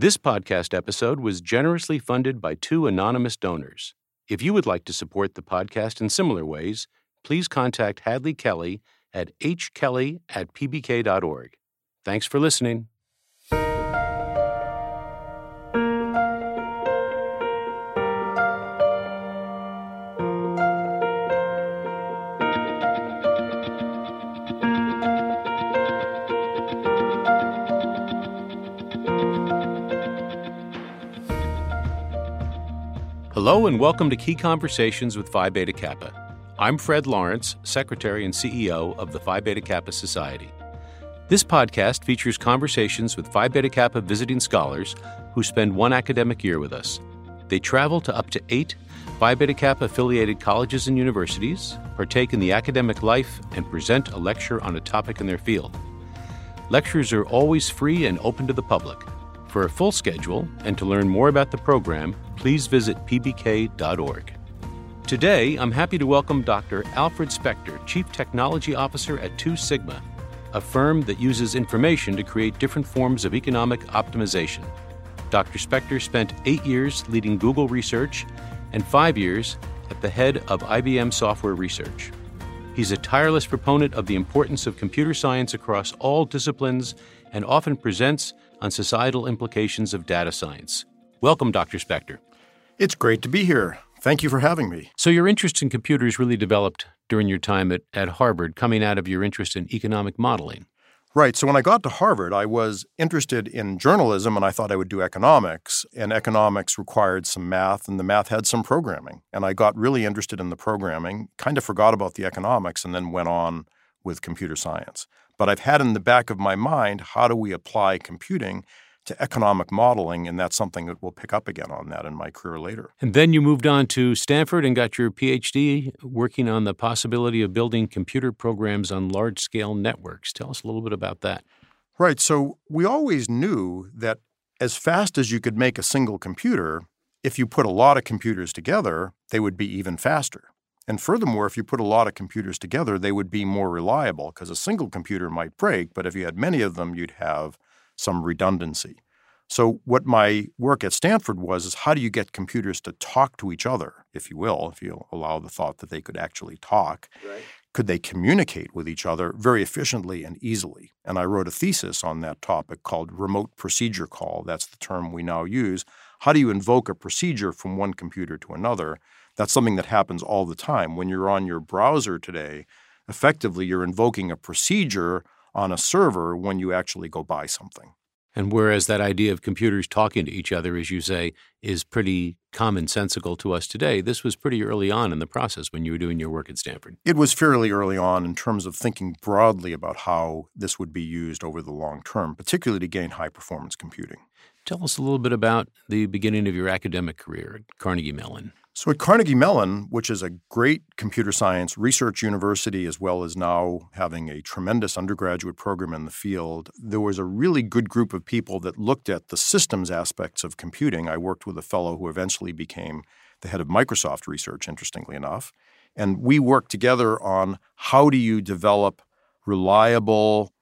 This podcast episode was generously funded by two anonymous donors. If you would like to support the podcast in similar ways, please contact Hadley Kelly at hkelly at pbk.org. Thanks for listening. Hello and welcome to Key Conversations with Phi Beta Kappa. I'm Fred Lawrence, Secretary and CEO of the Phi Beta Kappa Society. This podcast features conversations with Phi Beta Kappa visiting scholars who spend one academic year with us. They travel to up to eight Phi Beta Kappa affiliated colleges and universities, partake in the academic life, and present a lecture on a topic in their field. Lectures are always free and open to the public. For a full schedule and to learn more about the program, please visit pbk.org. Today, I'm happy to welcome Dr. Alfred Spector, Chief Technology Officer at Two Sigma, a firm that uses information to create different forms of economic optimization. Dr. Spector spent eight years leading Google research and five years at the head of IBM Software Research. He's a tireless proponent of the importance of computer science across all disciplines and often presents on societal implications of data science. Welcome, Dr. Spector. It's great to be here. Thank you for having me. So, your interest in computers really developed during your time at, at Harvard, coming out of your interest in economic modeling. Right. So, when I got to Harvard, I was interested in journalism and I thought I would do economics. And economics required some math, and the math had some programming. And I got really interested in the programming, kind of forgot about the economics, and then went on with computer science. But I've had in the back of my mind how do we apply computing to economic modeling, and that's something that we'll pick up again on that in my career later. And then you moved on to Stanford and got your PhD working on the possibility of building computer programs on large scale networks. Tell us a little bit about that. Right. So we always knew that as fast as you could make a single computer, if you put a lot of computers together, they would be even faster. And furthermore, if you put a lot of computers together, they would be more reliable because a single computer might break, but if you had many of them, you'd have some redundancy. So, what my work at Stanford was is how do you get computers to talk to each other, if you will, if you allow the thought that they could actually talk? Right. Could they communicate with each other very efficiently and easily? And I wrote a thesis on that topic called remote procedure call. That's the term we now use. How do you invoke a procedure from one computer to another? That's something that happens all the time. When you're on your browser today, effectively you're invoking a procedure on a server when you actually go buy something. And whereas that idea of computers talking to each other, as you say, is pretty commonsensical to us today, this was pretty early on in the process when you were doing your work at Stanford. It was fairly early on in terms of thinking broadly about how this would be used over the long term, particularly to gain high performance computing. Tell us a little bit about the beginning of your academic career at Carnegie Mellon. So, at Carnegie Mellon, which is a great computer science research university, as well as now having a tremendous undergraduate program in the field, there was a really good group of people that looked at the systems aspects of computing. I worked with a fellow who eventually became the head of Microsoft research, interestingly enough. And we worked together on how do you develop reliable,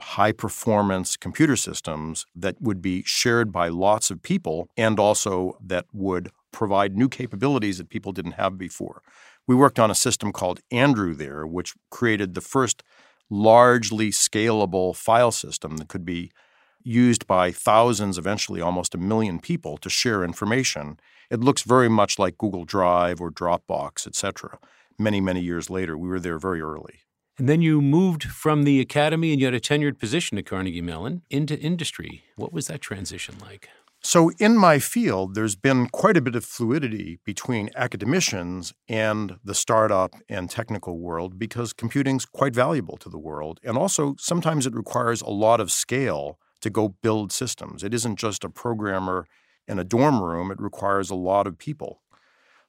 high performance computer systems that would be shared by lots of people and also that would provide new capabilities that people didn't have before. We worked on a system called Andrew there, which created the first largely scalable file system that could be used by thousands, eventually almost a million people to share information. It looks very much like Google Drive or Dropbox, etc. Many, many years later, we were there very early. And then you moved from the academy and you had a tenured position at Carnegie Mellon into industry. What was that transition like? So, in my field, there's been quite a bit of fluidity between academicians and the startup and technical world because computing's quite valuable to the world. And also, sometimes it requires a lot of scale to go build systems. It isn't just a programmer in a dorm room, it requires a lot of people.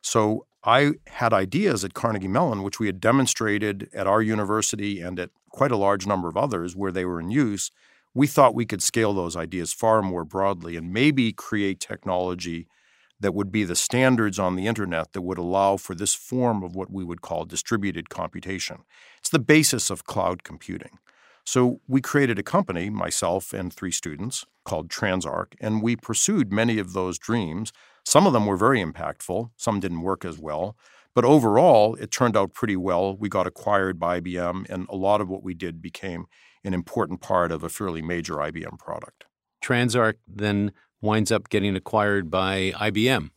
So, I had ideas at Carnegie Mellon, which we had demonstrated at our university and at quite a large number of others where they were in use we thought we could scale those ideas far more broadly and maybe create technology that would be the standards on the internet that would allow for this form of what we would call distributed computation. It's the basis of cloud computing. So we created a company, myself and three students, called Transarc, and we pursued many of those dreams. Some of them were very impactful, some didn't work as well. But overall, it turned out pretty well. We got acquired by IBM, and a lot of what we did became an important part of a fairly major IBM product. Transarc then winds up getting acquired by IBM.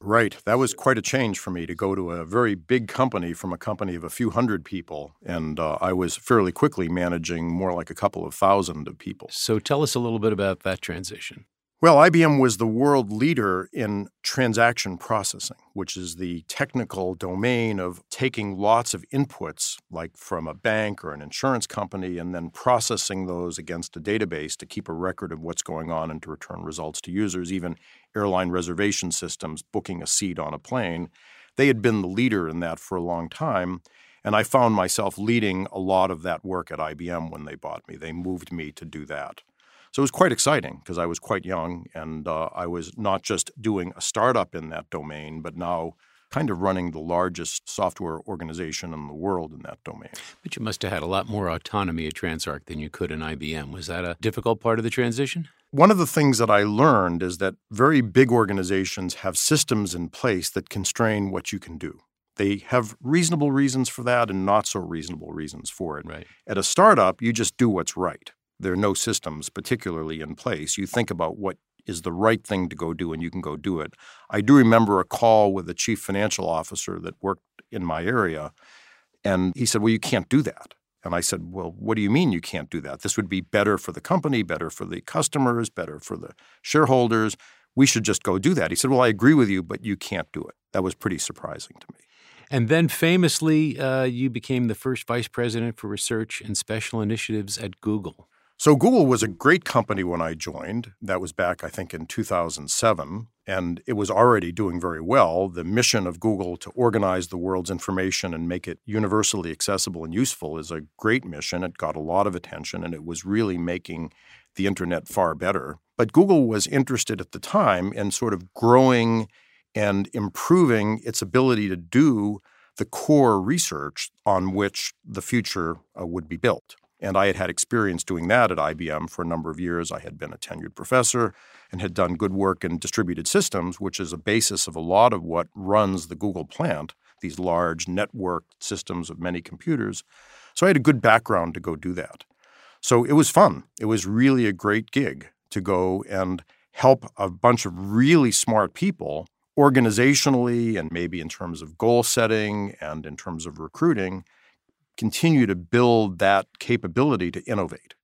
Right. That was quite a change for me to go to a very big company from a company of a few hundred people. And uh, I was fairly quickly managing more like a couple of thousand of people. So tell us a little bit about that transition. Well, IBM was the world leader in transaction processing, which is the technical domain of taking lots of inputs, like from a bank or an insurance company, and then processing those against a database to keep a record of what's going on and to return results to users, even airline reservation systems, booking a seat on a plane. They had been the leader in that for a long time. And I found myself leading a lot of that work at IBM when they bought me. They moved me to do that. So it was quite exciting because I was quite young and uh, I was not just doing a startup in that domain, but now kind of running the largest software organization in the world in that domain. But you must have had a lot more autonomy at Transarc than you could in IBM. Was that a difficult part of the transition? One of the things that I learned is that very big organizations have systems in place that constrain what you can do. They have reasonable reasons for that and not so reasonable reasons for it. Right. At a startup, you just do what's right there are no systems particularly in place. You think about what is the right thing to go do and you can go do it. I do remember a call with the chief financial officer that worked in my area, and he said, Well, you can't do that. And I said, Well, what do you mean you can't do that? This would be better for the company, better for the customers, better for the shareholders. We should just go do that. He said, Well, I agree with you, but you can't do it. That was pretty surprising to me. And then famously, uh, you became the first vice president for research and special initiatives at Google. So Google was a great company when I joined. That was back, I think, in 2007. And it was already doing very well. The mission of Google to organize the world's information and make it universally accessible and useful is a great mission. It got a lot of attention and it was really making the internet far better. But Google was interested at the time in sort of growing and improving its ability to do the core research on which the future uh, would be built. And I had had experience doing that at IBM for a number of years. I had been a tenured professor and had done good work in distributed systems, which is a basis of a lot of what runs the Google plant, these large networked systems of many computers. So I had a good background to go do that. So it was fun. It was really a great gig to go and help a bunch of really smart people organizationally and maybe in terms of goal setting and in terms of recruiting continue to build that capability to innovate.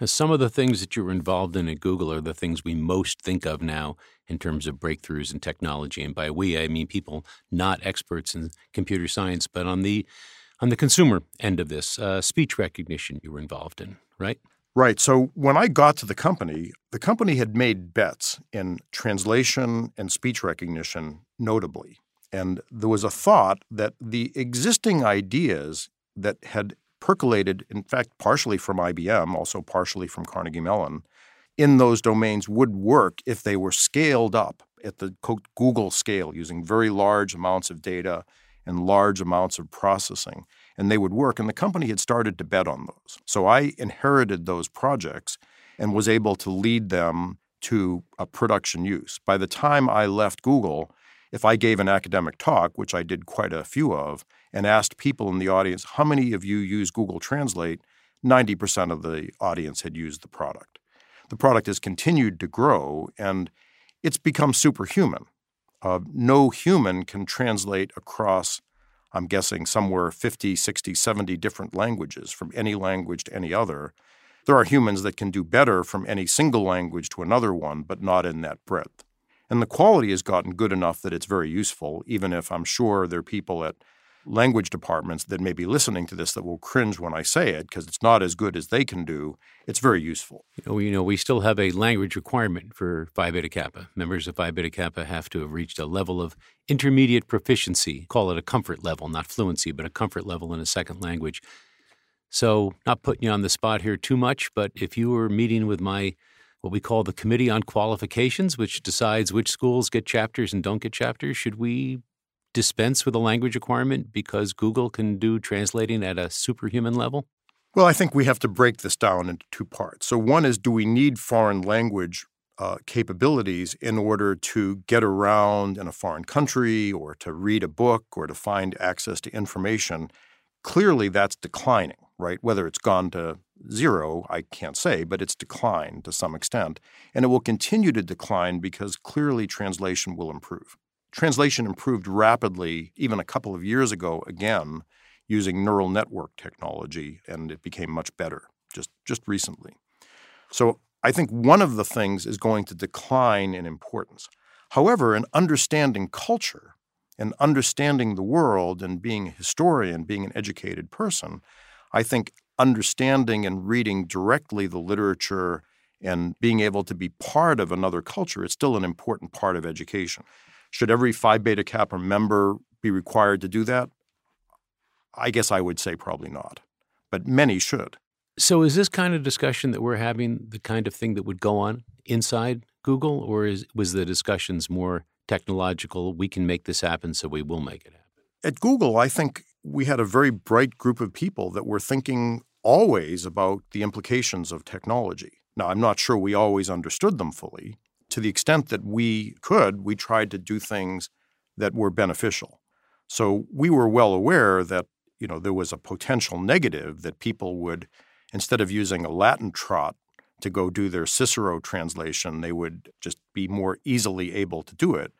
Now, some of the things that you were involved in at Google are the things we most think of now in terms of breakthroughs in technology. And by we, I mean people not experts in computer science, but on the on the consumer end of this, uh, speech recognition you were involved in, right? Right. So when I got to the company, the company had made bets in translation and speech recognition, notably. And there was a thought that the existing ideas that had percolated, in fact, partially from IBM, also partially from Carnegie Mellon, in those domains would work if they were scaled up at the Google scale using very large amounts of data and large amounts of processing. And they would work. And the company had started to bet on those. So I inherited those projects and was able to lead them to a production use. By the time I left Google, if I gave an academic talk, which I did quite a few of, and asked people in the audience, how many of you use Google Translate? 90% of the audience had used the product. The product has continued to grow and it's become superhuman. Uh, no human can translate across, I'm guessing, somewhere 50, 60, 70 different languages from any language to any other. There are humans that can do better from any single language to another one, but not in that breadth. And the quality has gotten good enough that it's very useful, even if I'm sure there are people at language departments that may be listening to this that will cringe when I say it because it's not as good as they can do. It's very useful. You know, you know, we still have a language requirement for Phi Beta Kappa. Members of Phi Beta Kappa have to have reached a level of intermediate proficiency. Call it a comfort level, not fluency, but a comfort level in a second language. So, not putting you on the spot here too much, but if you were meeting with my what we call the Committee on Qualifications, which decides which schools get chapters and don't get chapters. Should we dispense with a language requirement because Google can do translating at a superhuman level? Well, I think we have to break this down into two parts. So, one is do we need foreign language uh, capabilities in order to get around in a foreign country or to read a book or to find access to information? Clearly, that's declining, right? Whether it's gone to zero, I can't say, but it's declined to some extent. And it will continue to decline because clearly translation will improve. Translation improved rapidly even a couple of years ago, again, using neural network technology, and it became much better just, just recently. So I think one of the things is going to decline in importance. However, in understanding culture and understanding the world and being a historian, being an educated person, I think understanding and reading directly the literature and being able to be part of another culture is still an important part of education. Should every Phi Beta Kappa member be required to do that? I guess I would say probably not, but many should. So, is this kind of discussion that we're having the kind of thing that would go on inside Google, or is, was the discussions more technological? We can make this happen, so we will make it happen. At Google, I think we had a very bright group of people that were thinking always about the implications of technology. Now, I'm not sure we always understood them fully. To the extent that we could, we tried to do things that were beneficial. So we were well aware that you know there was a potential negative that people would instead of using a Latin trot to go do their Cicero translation, they would just be more easily able to do it.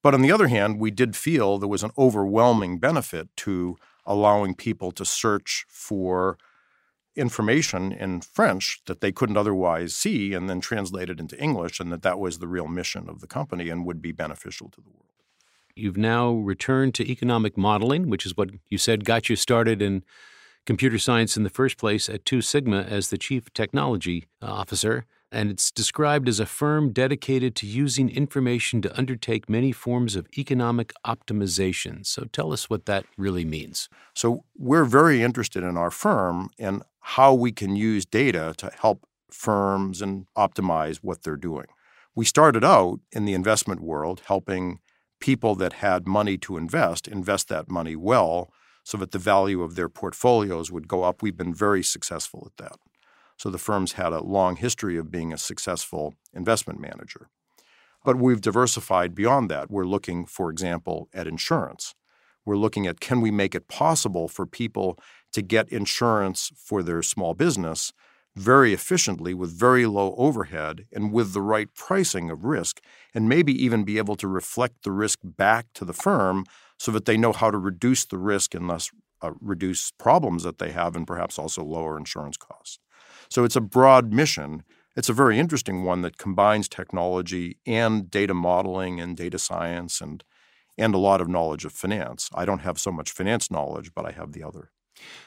But on the other hand, we did feel there was an overwhelming benefit to allowing people to search for information in French that they couldn't otherwise see and then translate it into English, and that that was the real mission of the company and would be beneficial to the world. You've now returned to economic modeling, which is what you said got you started in computer science in the first place at Two Sigma as the chief technology uh, officer and it's described as a firm dedicated to using information to undertake many forms of economic optimization. So tell us what that really means. So we're very interested in our firm in how we can use data to help firms and optimize what they're doing. We started out in the investment world helping people that had money to invest invest that money well so that the value of their portfolios would go up. We've been very successful at that. So the firm's had a long history of being a successful investment manager. But we've diversified beyond that. We're looking, for example, at insurance. We're looking at can we make it possible for people to get insurance for their small business very efficiently with very low overhead and with the right pricing of risk, and maybe even be able to reflect the risk back to the firm so that they know how to reduce the risk and thus uh, reduce problems that they have and perhaps also lower insurance costs. So it's a broad mission. It's a very interesting one that combines technology and data modeling and data science and and a lot of knowledge of finance. I don't have so much finance knowledge, but I have the other.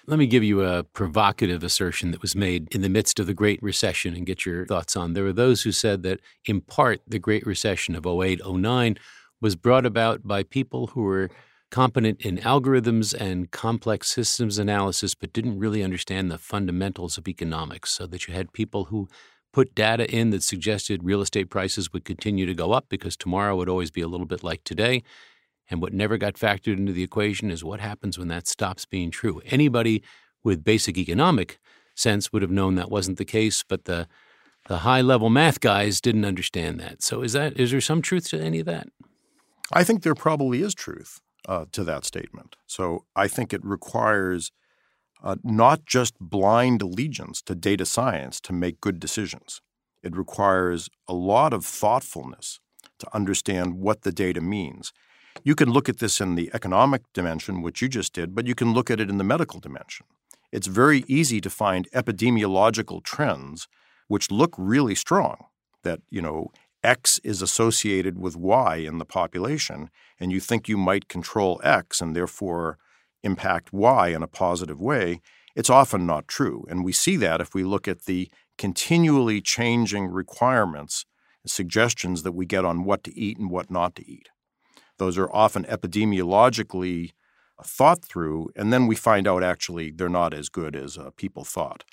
Let me give you a provocative assertion that was made in the midst of the Great Recession and get your thoughts on. There were those who said that, in part, the Great Recession of 08 09 was brought about by people who were competent in algorithms and complex systems analysis, but didn't really understand the fundamentals of economics. So that you had people who put data in that suggested real estate prices would continue to go up because tomorrow would always be a little bit like today. And what never got factored into the equation is what happens when that stops being true. Anybody with basic economic sense would have known that wasn't the case, but the the high level math guys didn't understand that. So is that is there some truth to any of that? I think there probably is truth uh, to that statement. So I think it requires uh, not just blind allegiance to data science to make good decisions. It requires a lot of thoughtfulness to understand what the data means. You can look at this in the economic dimension, which you just did, but you can look at it in the medical dimension. It's very easy to find epidemiological trends which look really strong that, you know, X is associated with Y in the population, and you think you might control X and therefore impact Y in a positive way, it's often not true. And we see that if we look at the continually changing requirements, suggestions that we get on what to eat and what not to eat. Those are often epidemiologically thought through, and then we find out actually they're not as good as uh, people thought.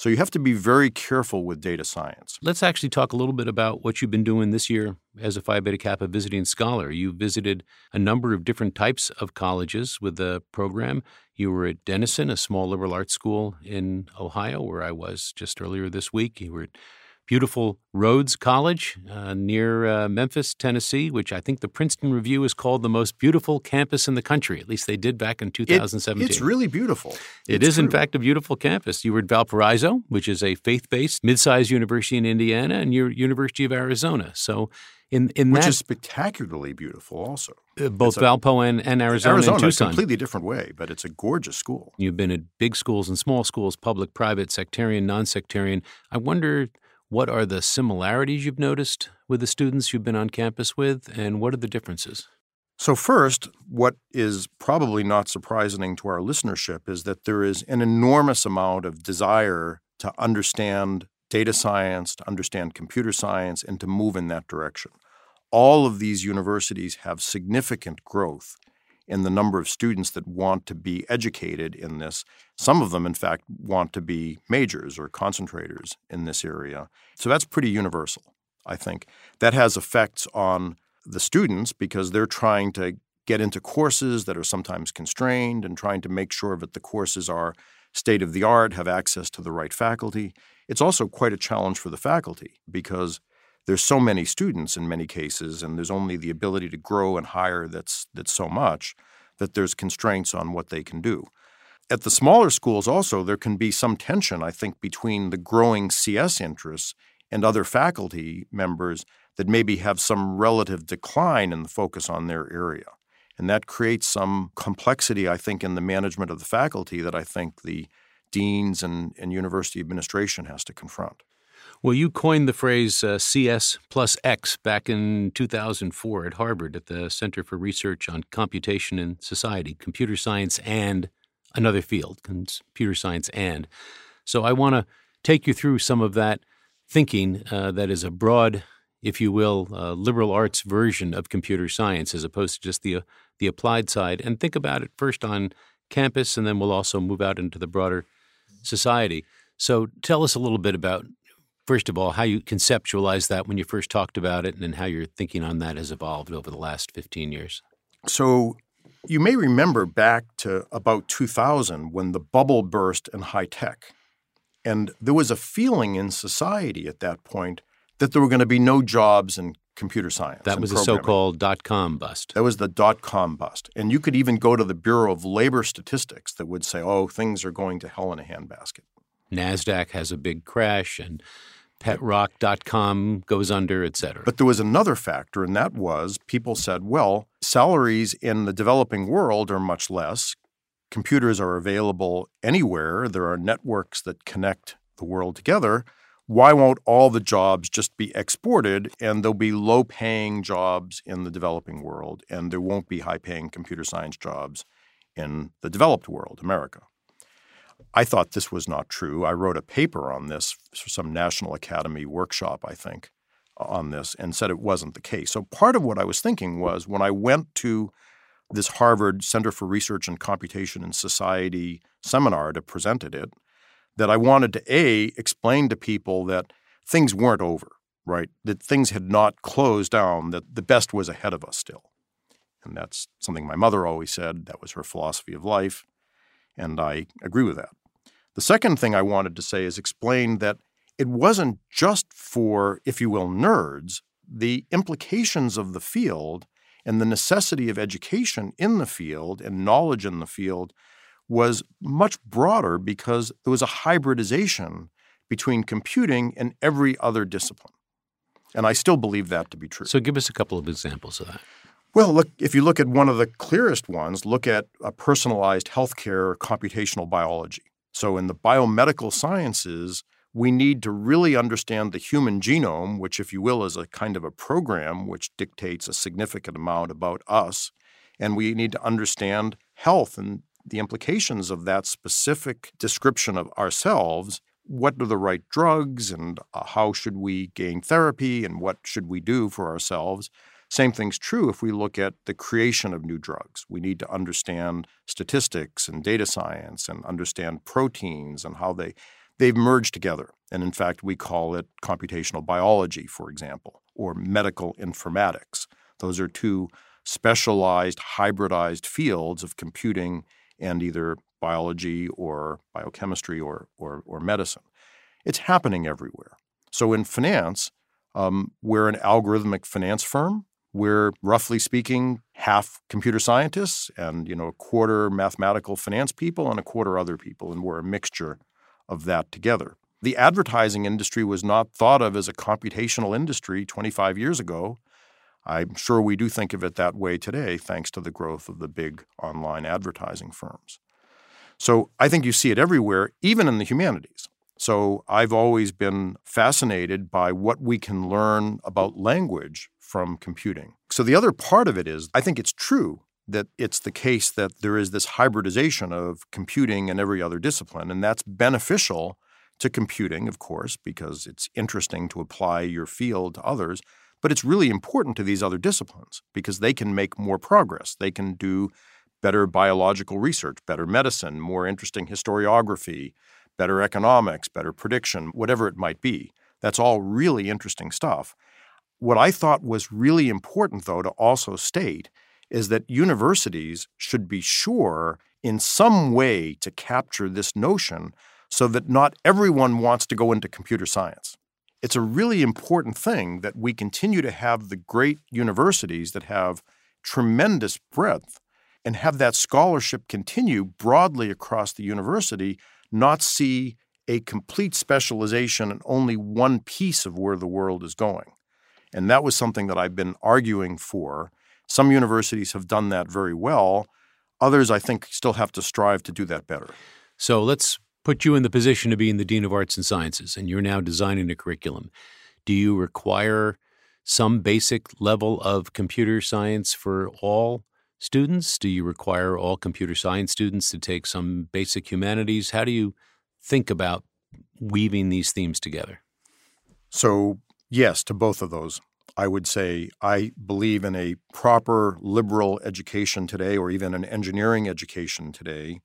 So you have to be very careful with data science. Let's actually talk a little bit about what you've been doing this year as a Phi Beta Kappa visiting scholar. You visited a number of different types of colleges with the program. You were at Denison, a small liberal arts school in Ohio, where I was just earlier this week. You were at beautiful Rhodes College uh, near uh, Memphis, Tennessee, which I think the Princeton Review is called the most beautiful campus in the country. At least they did back in 2017. It, it's really beautiful. It it's is, in fact, a beautiful campus. You were at Valparaiso, which is a faith-based mid-sized university in Indiana, and you're University of Arizona. So, in in which that, is spectacularly beautiful, also. uh, both a- Valpo and, and Arizona, Arizona, and a Tucson. completely different way, but it's a gorgeous school. You've been at big schools and small schools, public, private, sectarian, non-sectarian. I wonder what are the similarities you've noticed with the students you've been on campus with, and what are the differences? So, first, what is probably not surprising to our listenership is that there is an enormous amount of desire to understand data science, to understand computer science, and to move in that direction. All of these universities have significant growth in the number of students that want to be educated in this. Some of them, in fact, want to be majors or concentrators in this area. So that's pretty universal, I think. That has effects on the students because they're trying to get into courses that are sometimes constrained and trying to make sure that the courses are state of the art, have access to the right faculty. It's also quite a challenge for the faculty because there's so many students in many cases and there's only the ability to grow and hire that's that's so much that there's constraints on what they can do. At the smaller schools also there can be some tension I think between the growing CS interests and other faculty members that maybe have some relative decline in the focus on their area. And that creates some complexity, I think, in the management of the faculty that I think the deans and, and university administration has to confront. Well, you coined the phrase uh, CS plus X back in 2004 at Harvard at the Center for Research on Computation and Society, computer science and another field, computer science and. So I want to take you through some of that thinking uh, that is a broad, if you will, uh, liberal arts version of computer science as opposed to just the, uh, the applied side, and think about it first on campus, and then we'll also move out into the broader society. So tell us a little bit about first of all, how you conceptualized that when you first talked about it, and then how your thinking on that has evolved over the last 15 years. So, you may remember back to about 2000 when the bubble burst in high tech. And there was a feeling in society at that point that there were going to be no jobs in computer science. That was programming. so called dot com bust. That was the dot com bust. And you could even go to the Bureau of Labor Statistics that would say, oh, things are going to hell in a handbasket. NASDAQ has a big crash, and petrock.com goes under, et cetera. But there was another factor, and that was people said, well, salaries in the developing world are much less. Computers are available anywhere. There are networks that connect the world together. Why won't all the jobs just be exported and there'll be low paying jobs in the developing world and there won't be high paying computer science jobs in the developed world, America? I thought this was not true. I wrote a paper on this for some National Academy workshop, I think, on this, and said it wasn't the case. So part of what I was thinking was when I went to this Harvard Center for Research and Computation in Society seminar to present it, that I wanted to A, explain to people that things weren't over, right? That things had not closed down, that the best was ahead of us still. And that's something my mother always said. That was her philosophy of life. And I agree with that. The second thing I wanted to say is explain that it wasn't just for, if you will, nerds. The implications of the field and the necessity of education in the field and knowledge in the field was much broader because there was a hybridization between computing and every other discipline. And I still believe that to be true. So give us a couple of examples of that. Well, look, if you look at one of the clearest ones, look at a personalized healthcare computational biology. So in the biomedical sciences, we need to really understand the human genome, which, if you will, is a kind of a program which dictates a significant amount about us. And we need to understand health and the implications of that specific description of ourselves. What are the right drugs, and uh, how should we gain therapy, and what should we do for ourselves? Same thing's true if we look at the creation of new drugs. We need to understand statistics and data science and understand proteins and how they they've merged together. And in fact, we call it computational biology, for example, or medical informatics. Those are two specialized, hybridized fields of computing and either biology or biochemistry or, or, or medicine. It's happening everywhere. So in finance, um, we're an algorithmic finance firm. We're roughly speaking half computer scientists and you know a quarter mathematical finance people and a quarter other people, and we're a mixture of that together. The advertising industry was not thought of as a computational industry 25 years ago. I'm sure we do think of it that way today, thanks to the growth of the big online advertising firms. So I think you see it everywhere, even in the humanities. So I've always been fascinated by what we can learn about language from computing. So the other part of it is I think it's true that it's the case that there is this hybridization of computing and every other discipline, and that's beneficial to computing, of course, because it's interesting to apply your field to others. But it's really important to these other disciplines because they can make more progress. They can do better biological research, better medicine, more interesting historiography, better economics, better prediction, whatever it might be. That's all really interesting stuff. What I thought was really important, though, to also state is that universities should be sure in some way to capture this notion so that not everyone wants to go into computer science. It's a really important thing that we continue to have the great universities that have tremendous breadth and have that scholarship continue broadly across the university, not see a complete specialization in only one piece of where the world is going. And that was something that I've been arguing for. Some universities have done that very well. Others, I think, still have to strive to do that better. So let's put you in the position of being the Dean of Arts and Sciences, and you're now designing a curriculum. Do you require some basic level of computer science for all students? Do you require all computer science students to take some basic humanities? How do you think about weaving these themes together? So, yes, to both of those. I would say I believe in a proper liberal education today, or even an engineering education today.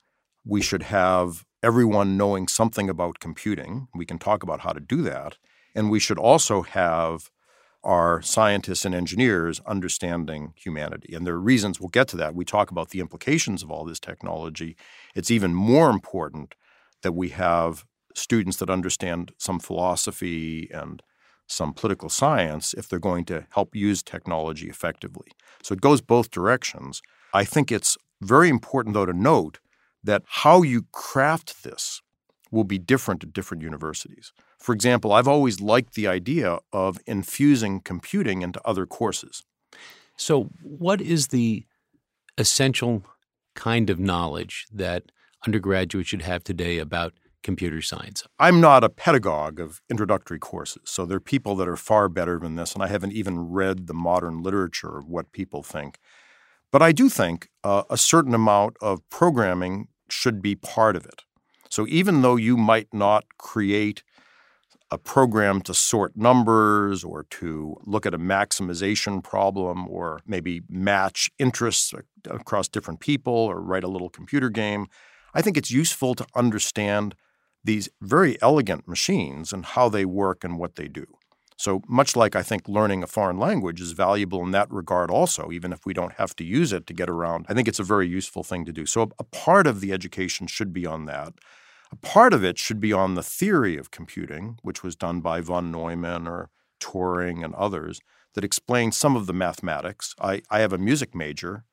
We should have everyone knowing something about computing. We can talk about how to do that. And we should also have our scientists and engineers understanding humanity. And there are reasons we'll get to that. We talk about the implications of all this technology. It's even more important that we have students that understand some philosophy and some political science if they're going to help use technology effectively. So it goes both directions. I think it's very important, though, to note that how you craft this will be different at different universities. For example, I've always liked the idea of infusing computing into other courses. So, what is the essential kind of knowledge that undergraduates should have today about computer science? I'm not a pedagogue of introductory courses, so there are people that are far better than this, and I haven't even read the modern literature of what people think. But I do think uh, a certain amount of programming should be part of it. So even though you might not create a program to sort numbers or to look at a maximization problem or maybe match interests across different people or write a little computer game, I think it's useful to understand these very elegant machines and how they work and what they do. So, much like I think learning a foreign language is valuable in that regard also, even if we don't have to use it to get around, I think it's a very useful thing to do. So, a part of the education should be on that. A part of it should be on the theory of computing, which was done by von Neumann or Turing and others, that explains some of the mathematics. I, I have a music major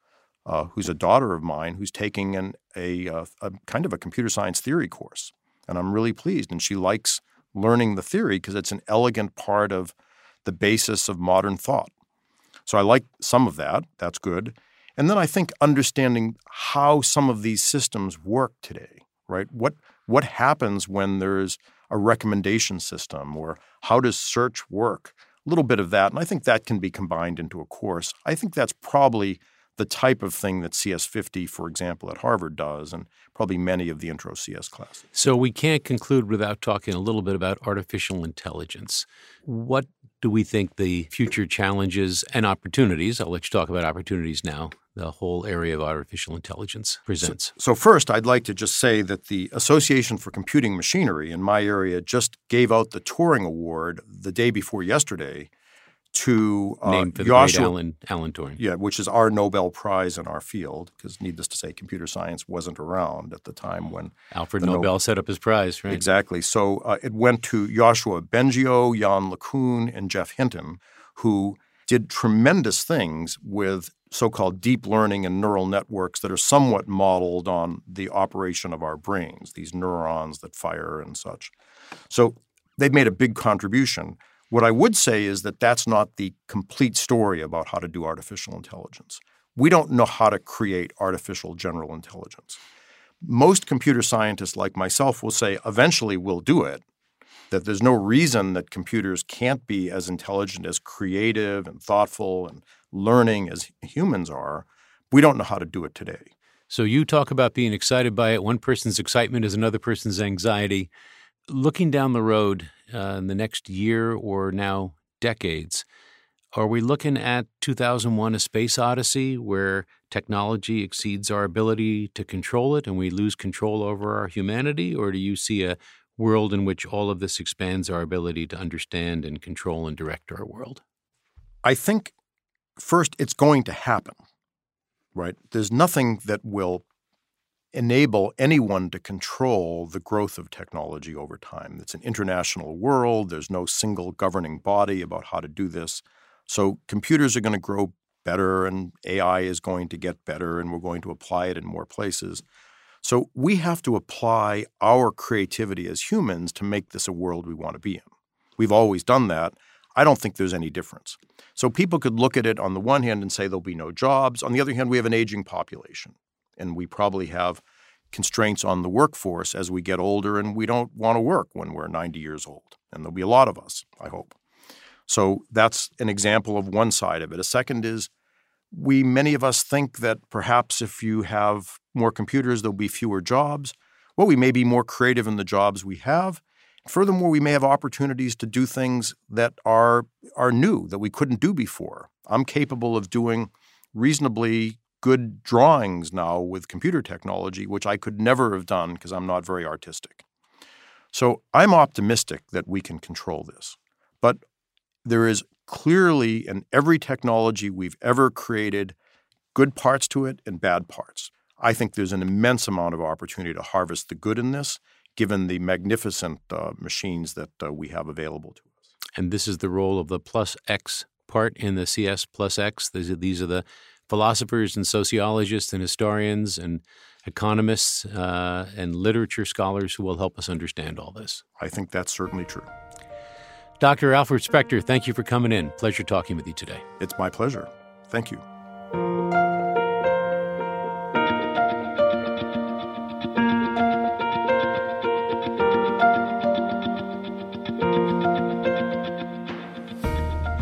uh, who's a daughter of mine who's taking an, a, a, a kind of a computer science theory course. And I'm really pleased. And she likes learning the theory because it's an elegant part of the basis of modern thought. So I like some of that. That's good. And then I think understanding how some of these systems work today, right? What what happens when there's a recommendation system or how does search work? A little bit of that. And I think that can be combined into a course. I think that's probably the type of thing that CS50, for example, at Harvard does, and probably many of the intro CS classes. So we can't conclude without talking a little bit about artificial intelligence. What do we think the future challenges and opportunities, uh, I'll let you talk about opportunities now, the whole area of artificial intelligence presents. So, so, first, I'd like to just say that the Association for Computing Machinery in my area just gave out the Turing Award the day before yesterday to uh, named for Joshua, Alan, Alan Turing. Yeah, which is our Nobel Prize in our field, because needless to say, computer science wasn't around at the time when Alfred Nobel no- set up his prize. Right? Exactly. So uh, it went to Joshua Bengio, Yann LeCun, and Geoff Hinton, who did tremendous things with so-called deep learning and neural networks that are somewhat modeled on the operation of our brains, these neurons that fire and such. So they've made a big contribution. What I would say is that that's not the complete story about how to do artificial intelligence. We don't know how to create artificial general intelligence. Most computer scientists like myself will say eventually we'll do it, that there's no reason that computers can't be as intelligent, as creative and thoughtful and learning as humans are. We don't know how to do it today. So you talk about being excited by it. One person's excitement is another person's anxiety. Looking down the road uh, in the next year or now decades, are we looking at 2001 A Space Odyssey, where technology exceeds our ability to control it and we lose control over our humanity? Or do you see a world in which all of this expands our ability to understand and control and direct our world? I think first it's going to happen, right? There's nothing that will enable anyone to control the growth of technology over time. It's an international world. There's no single governing body about how to do this. So computers are going to grow better and AI is going to get better and we're going to apply it in more places. So we have to apply our creativity as humans to make this a world we want to be in. We've always done that. I don't think there's any difference. So people could look at it on the one hand and say there'll be no jobs. On the other hand, we have an aging population and we probably have constraints on the workforce as we get older and we don't want to work when we're 90 years old. And there'll be a lot of us, I hope. So that's an example of one side of it. A second is we many of us think that perhaps if you have more computers there'll be fewer jobs. Well, we may be more creative in the jobs we have. Furthermore, we may have opportunities to do things that are are new that we couldn't do before. I'm capable of doing reasonably good drawings now with computer technology, which I could never have done because I'm not very artistic. So I'm optimistic that we can control this. But there is clearly in every technology we've ever created good parts to it and bad parts. I think there's an immense amount of opportunity to harvest the good in this, given the magnificent uh, machines that uh, we have available to us. And this is the role of the plus X part in the CS plus X. These are, these are the philosophers and sociologists and historians and economists uh, and literature scholars who will help us understand all this. I think that's certainly true. Dr. Alfred Spector, thank you for coming in. Pleasure talking with you today. It's my pleasure. Thank you.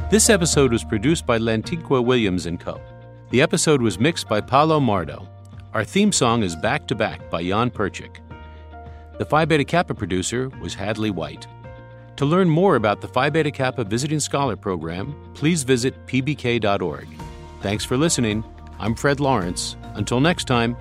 This episode was produced by Lantigua Williams & Co. The episode was mixed by Paolo Mardo. Our theme song is Back to Back by Jan Perchik. The Phi Beta Kappa producer was Hadley White. To learn more about the Phi Beta Kappa Visiting Scholar Program, please visit pbk.org. Thanks for listening. I'm Fred Lawrence. Until next time,